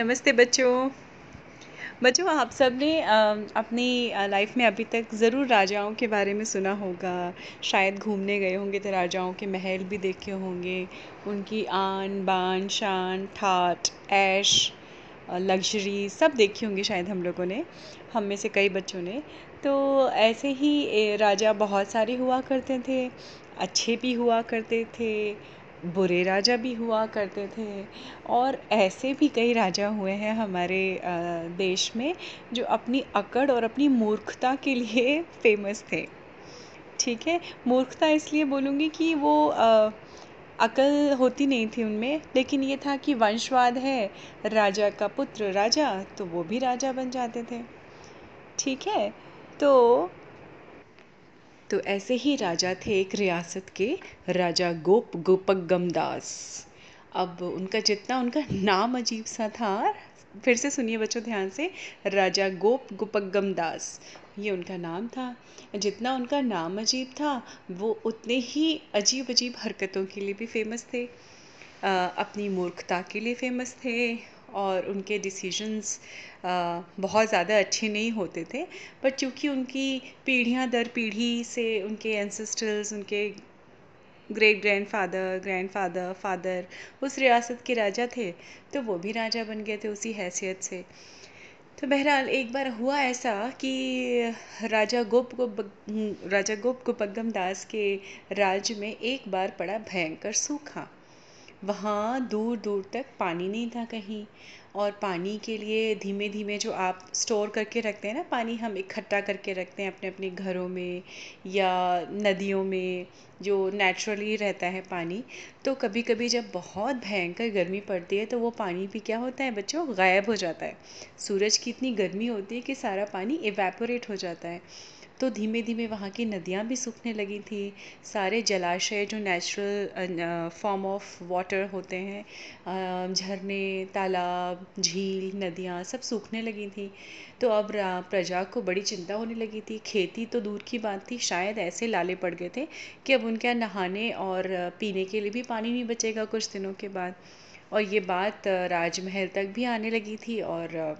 नमस्ते बच्चों। बच्चों, आप सबने अपनी लाइफ में अभी तक ज़रूर राजाओं के बारे में सुना होगा। शायद घूमने गए होंगे तो राजाओं के महल भी देखे होंगे। उनकी आन, बान, शान, ठाट, ऐश लग्जरी सब देखी होंगी शायद हम लोगों ने, हम में से कई बच्चों ने। तो ऐसे ही राजा बहुत सारे हुआ करते थे, अच्छे भी हुआ करते थे बुरे राजा भी हुआ करते थे और ऐसे भी कई राजा हुए हैं हमारे देश में जो अपनी अकड़ और अपनी मूर्खता के लिए फ़ेमस थे। ठीक है? मूर्खता इसलिए बोलूँगी कि वो अकल होती नहीं थी उनमें, लेकिन ये था कि वंशवाद है, राजा का पुत्र राजा तो वो भी राजा बन जाते थे। ठीक है? तो तो ऐसे ही राजा थे एक रियासत के राजा गोप गोपगम दास अब उनका जितना उनका नाम अजीब सा था। फिर से सुनिए बच्चों ध्यान से। राजा गोप गोपगम दास ये उनका नाम था। जितना उनका नाम अजीब था वो उतने ही अजीब अजीब हरकतों के लिए भी फ़ेमस थे। आ, अपनी मूर्खता के लिए फ़ेमस थे। और उनके डिसीजंस बहुत ज़्यादा अच्छे नहीं होते थे। पर चूँकि उनकी पीढ़ियाँ दर पीढ़ी से उनके एंसेस्टर्स उनके great grandfather grandfather father उस रियासत के राजा थे तो वो भी राजा बन गए थे उसी हैसियत से। तो बहरहाल एक बार हुआ ऐसा कि राजा गोप गोप, राजा गोप गोपगम दास के राज्य में एक बार पड़ा भयंकर सूखा। वहाँ दूर दूर तक पानी नहीं था कहीं। और पानी के लिए धीमे धीमे जो आप स्टोर करके रखते हैं ना, पानी हम इकट्ठा करके रखते हैं अपने अपने घरों में या नदियों में, जो नेचुरली रहता है पानी तो कभी कभी जब बहुत भयंकर गर्मी पड़ती है तो वो पानी भी क्या होता है बच्चों, गायब हो जाता है। सूरज की इतनी गर्मी होती है कि सारा पानी इवेपोरेट हो जाता है। तो धीमे धीमे वहाँ की नदियाँ भी सूखने लगी थी। सारे जलाशय जो नेचुरल फॉर्म ऑफ़ वाटर होते हैं झरने, तालाब, झील, नदियाँ सब सूखने लगी थी। तो अब प्रजा को बड़ी चिंता होने लगी थी। खेती तो दूर की बात थी, शायद ऐसे लाले पड़ गए थे कि अब उनके नहाने और पीने के लिए भी पानी नहीं बचेगा कुछ दिनों के बाद। और ये बात राजमहल तक भी आने लगी थी और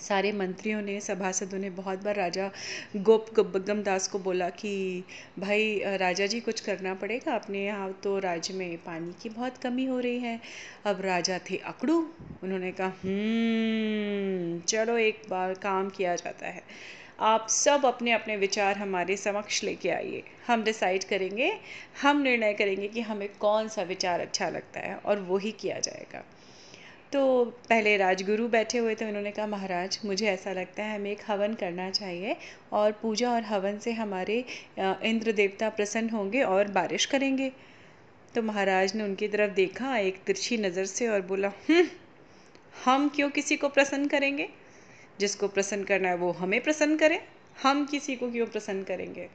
सारे मंत्रियों ने सभासदों ने बहुत बार राजा गोप गब्बगम दास को बोला कि भाई राजा जी कुछ करना पड़ेगा अपने यहाँ? तो राज्य में पानी की बहुत कमी हो रही है। अब राजा थे अकड़ू। उन्होंने कहा हम्म, चलो एक बार काम किया जाता है। आप सब अपने अपने विचार हमारे समक्ष लेके आइए। हम डिसाइड करेंगे हम निर्णय करेंगे कि हमें कौन सा विचार अच्छा लगता है और वो ही किया जाएगा। तो पहले राजगुरु बैठे हुए थे उन्होंने कहा महाराज मुझे ऐसा लगता है हमें एक हवन करना चाहिए और पूजा और हवन से हमारे इंद्र देवता प्रसन्न होंगे और बारिश करेंगे। तो महाराज ने उनकी तरफ़ देखा एक तिरछी नज़र से और बोला हम्म, हम क्यों किसी को प्रसन्न करेंगे? जिसको प्रसन्न करना है वो हमें प्रसन्न करें हम किसी को क्यों प्रसन्न करेंगे?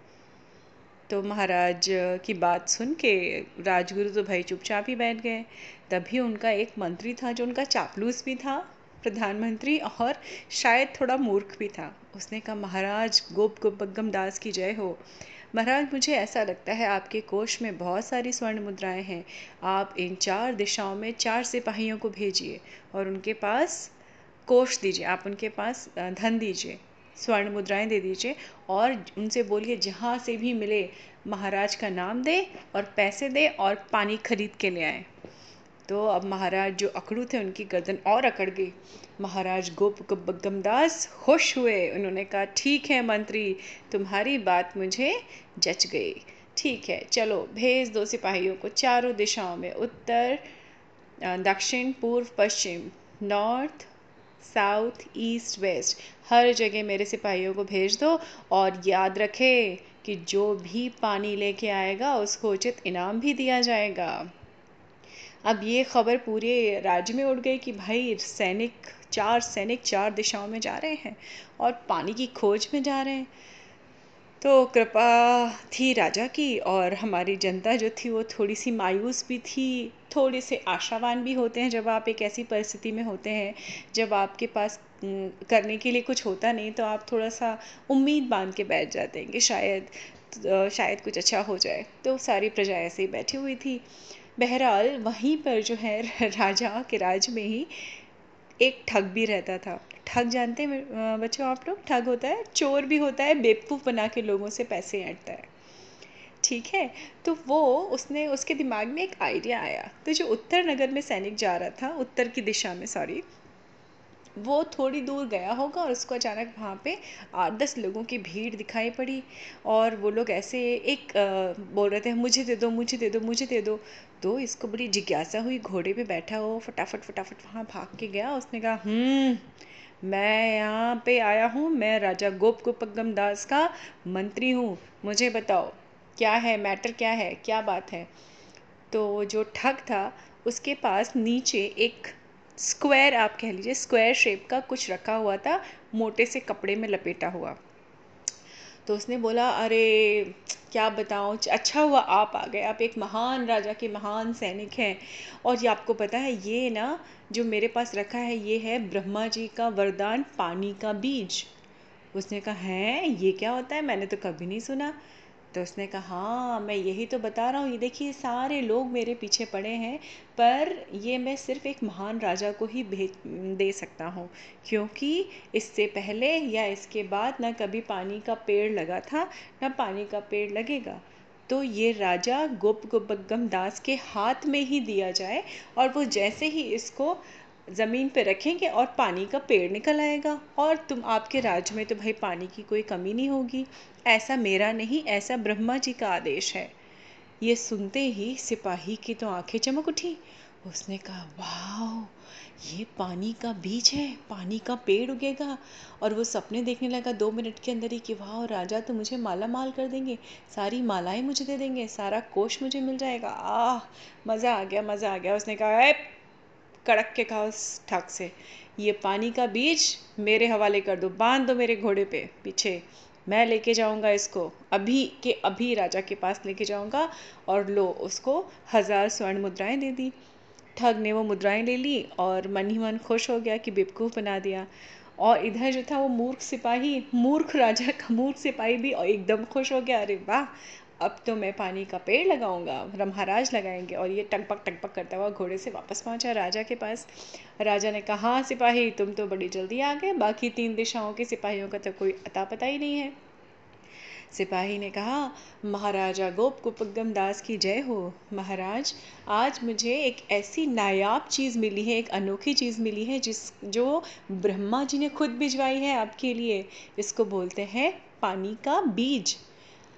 तो महाराज की बात सुन के राजगुरु तो भाई चुपचाप ही बैठ गए। तभी उनका एक मंत्री था जो उनका चापलूस भी था, प्रधानमंत्री, और शायद थोड़ा मूर्ख भी था। उसने कहा, महाराज, गोप गोपगम दास की जय हो। महाराज, मुझे ऐसा लगता है आपके कोष में बहुत सारी स्वर्ण मुद्राएँ हैं। आप इन चार दिशाओं में चार सिपाहियों को भेजिए और उनके पास कोष दीजिए। आप उनके पास धन दीजिए। स्वर्ण मुद्राएँ दे दीजिए और उनसे बोलिए, जहाँ से भी मिले, महाराज का नाम दे और पैसे दे और पानी खरीद के ले आए। तो अब महाराज जो अकड़ू थे, उनकी गर्दन और अकड़ गई। महाराज गोप गमदास खुश हुए। उन्होंने कहा, ठीक है मंत्री, तुम्हारी बात मुझे जच गई। ठीक है, चलो, भेज दो सिपाहियों को चारों दिशाओं में, उत्तर दक्षिण, पूर्व, पश्चिम, नॉर्थ साउथ, ईस्ट, वेस्ट। हर जगह मेरे सिपाहियों को भेज दो और याद रखे कि जो भी पानी लेके आएगा, उसको उचित इनाम भी दिया जाएगा। अब ये खबर पूरे राज्य में उड़ गई कि भाई सैनिक, चार सैनिक चार दिशाओं में जा रहे हैं और पानी की खोज में जा रहे हैं। तो कृपा थी राजा की और हमारी जनता जो थी वो थोड़ी सी मायूस भी थी। थोड़े से आशावान भी होते हैं जब आप एक ऐसी परिस्थिति में होते हैं, जब आपके पास करने के लिए कुछ होता नहीं तो आप थोड़ा सा उम्मीद बाँध के बैठ जाते हैं कि शायद शायद कुछ अच्छा हो जाए। तो सारी प्रजा ऐसे ही बैठी हुई थी। बहरहाल, वहीं पर जो है, राजा के राज में ही एक ठग भी रहता था। ठग जानते हैं बच्चों आप लोग? ठग होता है, चोर भी होता है, बेवकूफ़ बना के लोगों से पैसे ऐंठता है। ठीक है? तो वो उसने उसके दिमाग में एक आइडिया आया। तो जो उत्तर नगर में सैनिक जा रहा था उत्तर की दिशा में सॉरी वो थोड़ी दूर गया होगा और उसको अचानक वहाँ पे आठ दस लोगों की भीड़ दिखाई पड़ी और वो लोग ऐसे एक आ, बोल रहे थे मुझे दे दो मुझे दे दो मुझे दे दो। तो इसको बड़ी जिज्ञासा हुई घोड़े पे बैठा हो फटाफट फटाफट वहाँ भाग के गया। उसने कहा हम्म मैं यहाँ पे आया हूँ मैं राजा गोप गोपगम दास का मंत्री हूँ। मुझे बताओ क्या है, मैटर क्या है, क्या बात है। तो जो ठग था, उसके पास नीचे एक स्क्वायर आप कह लीजिए, स्क्वायर शेप का कुछ रखा हुआ था, मोटे से कपड़े में लपेटा हुआ। तो उसने बोला, अरे, क्या बताऊँ अच्छा हुआ आप आ गए, आप एक महान राजा के महान सैनिक हैं। और ये आपको पता है, ये ना, जो मेरे पास रखा है, ये है ब्रह्मा जी का वरदान, पानी का बीज। उसने कहा, है, ये क्या होता है? मैंने तो कभी नहीं सुना। तो उसने कहा हाँ मैं यही तो बता रहा हूँ। ये देखिए, सारे लोग मेरे पीछे पड़े हैं, पर ये मैं सिर्फ़ एक महान राजा को ही भेज, दे सकता हूँ। क्योंकि इससे पहले या इसके बाद ना कभी पानी का पेड़ लगा था, ना पानी का पेड़ लगेगा। तो ये राजा गोप गोपगम दास के हाथ में ही दिया जाए और वो जैसे ही इसको ज़मीन पे रखेंगे और पानी का पेड़ निकल आएगा। और तुम, आपके राज्य में तो भाई पानी की कोई कमी नहीं होगी। ऐसा मेरा नहीं, ऐसा ब्रह्मा जी का आदेश है। ये सुनते ही सिपाही की तो आँखें चमक उठी। उसने कहा वाह ये पानी का बीज है, पानी का पेड़ उगेगा। और वो सपने देखने लगा दो मिनट के अंदर ही कि वाह राजा तो मुझे माला माल कर देंगे, सारी मालाएँ मुझे दे देंगे, सारा कोष मुझे मिल जाएगा। आह, मज़ा आ गया, मज़ा आ गया। उसने कहा कड़क के कहा उस ठग से। ये पानी का बीज मेरे हवाले कर दो, बाँध दो मेरे घोड़े पे, पीछे। मैं लेके जाऊँगा इसको, अभी के अभी राजा के पास लेके जाऊँगा और लो, उसको हज़ार स्वर्ण मुद्राएँ दे दी। ठग ने वो मुद्राएँ ले ली और मन ही मन खुश हो गया कि बेवकूफ़ बना दिया। और इधर जो था वो मूर्ख सिपाही, मूर्ख राजा का मूर्ख सिपाही भी और एकदम खुश हो गया। अरे वाह अब तो मैं पानी का पेड़ लगाऊँगा महाराज लगाएँगे और ये टकपक टकपक करता हुआ घोड़े से वापस पहुँचा राजा के पास। राजा ने कहा हाँ सिपाही, तुम तो बड़ी जल्दी आ गए, बाकी तीन दिशाओं के सिपाहियों का तो कोई अता पता ही नहीं है। सिपाही ने कहा, महाराजा गोप कुपगम दास की जय हो। महाराज, आज मुझे एक ऐसी नायाब चीज़ मिली है, एक अनोखी चीज़ मिली है, जिस, जो ब्रह्मा जी ने खुद भिजवाई है आपके लिए। इसको बोलते हैं पानी का बीज।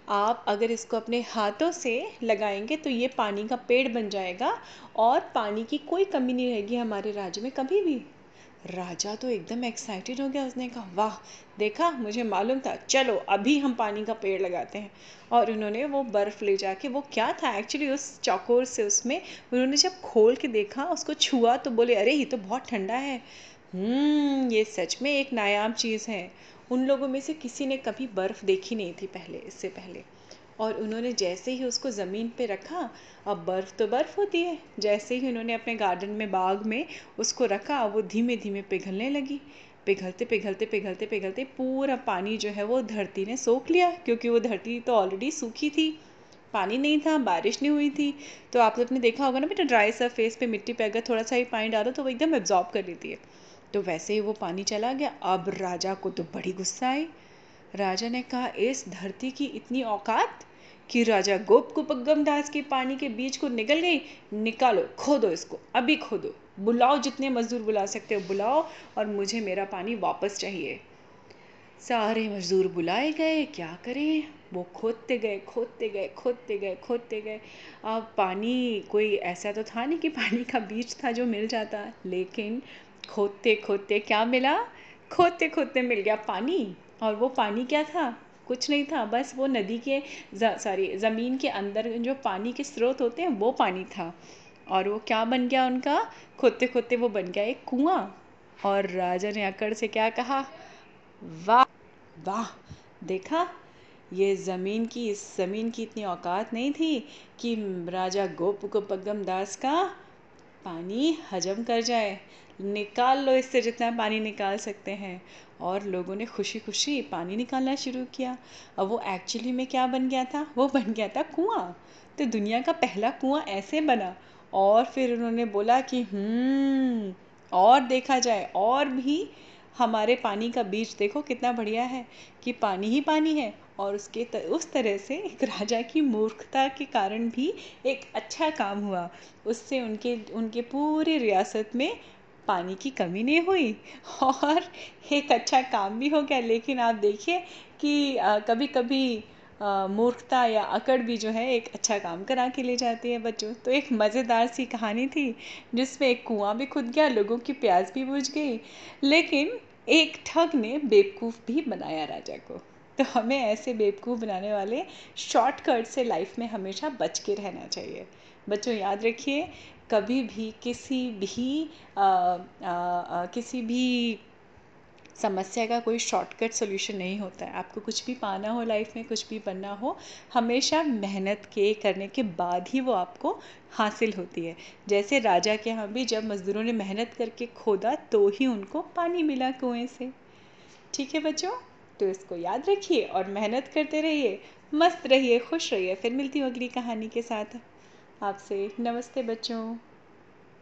आप अगर इसको अपने हाथों से लगाएँगे तो ये पानी का पेड़ बन जाएगा और पानी की कोई कमी नहीं रहेगी हमारे राज्य में कभी भी। राजा तो एकदम एक्साइटेड हो गया उसने कहा, वाह, देखा? मुझे मालूम था। चलो, अभी हम पानी का पेड़ लगाते हैं। और उन्होंने वो बर्फ़ ले जाके, वो क्या था एक्चुअली उस चौकोर से उसमें, उन्होंने जब खोल के देखा, उसको छुआ तो बोले, अरे, ये तो बहुत ठंडा है। हम्म ये सच में एक नायाब चीज़ है। उन लोगों में से किसी ने कभी बर्फ़ देखी नहीं थी पहले, इससे पहले। और उन्होंने जैसे ही उसको ज़मीन पे रखा, अब बर्फ़ तो बर्फ़ होती है। जैसे ही उन्होंने अपने गार्डन में बाग में उसको रखा वो धीमे धीमे पिघलने लगी। पिघलते पिघलते पिघलते पिघलते पूरा पानी जो है वो धरती ने सोख लिया, क्योंकि वो धरती तो ऑलरेडी सूखी थी। पानी नहीं था, बारिश नहीं हुई थी। तो आप लोग ने देखा होगा ना बेटा ड्राई सरफेस पे मिट्टी पे अगर थोड़ा सा ही पानी डालो तो वो एकदम एब्जॉर्ब कर लेती है। तो वैसे ही वो पानी चला गया। अब राजा को तो बड़ी गुस्सा आई। राजा ने कहा, इस धरती की इतनी औकात कि राजा गोप कुपगम दास के पानी के बीच को निकल गई। निकालो, खोदो इसको, अभी खोदो। बुलाओ जितने मजदूर बुला सकते हो, बुलाओ और मुझे मेरा पानी वापस चाहिए। सारे मजदूर बुलाए गए, क्या करें? वो खोदते गए खोदते गए खोदते गए खोदते गए। अब पानी, कोई ऐसा तो था नहीं कि पानी का बीज था जो मिल जाता। लेकिन खोदते खोदते, क्या मिला? खोदते खोदते मिल गया पानी। और वो पानी क्या था? कुछ नहीं था, बस वो नदी के सॉरी ज़मीन के अंदर जो पानी के स्रोत होते हैं, वो पानी था। और वो क्या बन गया उनका? खोदते खोदते वो बन गया एक कुआँ। और राजा ने अकड़ से क्या कहा? वाह वाह, देखा? ये ज़मीन की, इस ज़मीन की इतनी औकात नहीं थी कि राजा गोप गोपगम दास का पानी हजम कर जाए। निकाल लो इससे जितना पानी निकाल सकते हैं। और लोगों ने खुशी खुशी पानी निकालना शुरू किया। अब वो एक्चुअली में क्या बन गया था? वो बन गया था कुआँ। तो दुनिया का पहला कुआँ ऐसे बना। और फिर उन्होंने बोला कि हम्म और देखा जाए और भी हमारे पानी का बीज देखो कितना बढ़िया है कि पानी ही पानी है। और उसके त, उस तरह से एक राजा की मूर्खता के कारण भी एक अच्छा काम हुआ। उससे उनके उनके पूरे रियासत में पानी की कमी नहीं हुई और एक अच्छा काम भी हो गया। लेकिन आप देखिए कि कभी कभी मूर्खता या अकड़ भी जो है एक अच्छा काम करा के ले जाती है बच्चों। तो एक मज़ेदार सी कहानी थी, जिसमें एक कुआँ भी खुद गया, लोगों की प्यास भी बुझ गई। लेकिन एक ठग ने बेवकूफ़ भी बनाया राजा को। तो हमें ऐसे बेवकूफ़ बनाने वाले शॉर्टकट से लाइफ में हमेशा बच के रहना चाहिए। बच्चों, याद रखिए कभी भी किसी भी किसी भी समस्या का कोई शॉर्टकट सोल्यूशन नहीं होता है। आपको कुछ भी पाना हो लाइफ में, कुछ भी बनना हो, हमेशा मेहनत के, करने के बाद ही वो आपको हासिल होती है। जैसे राजा के यहाँ भी जब मज़दूरों ने मेहनत करके खोदा तो ही उनको पानी मिला कुएँ से। ठीक है बच्चों? तो इसको याद रखिए और मेहनत करते रहिए। मस्त रहिए, खुश रहिए। फिर मिलती हूँ अगली कहानी के साथ। आपसे। नमस्ते बच्चों।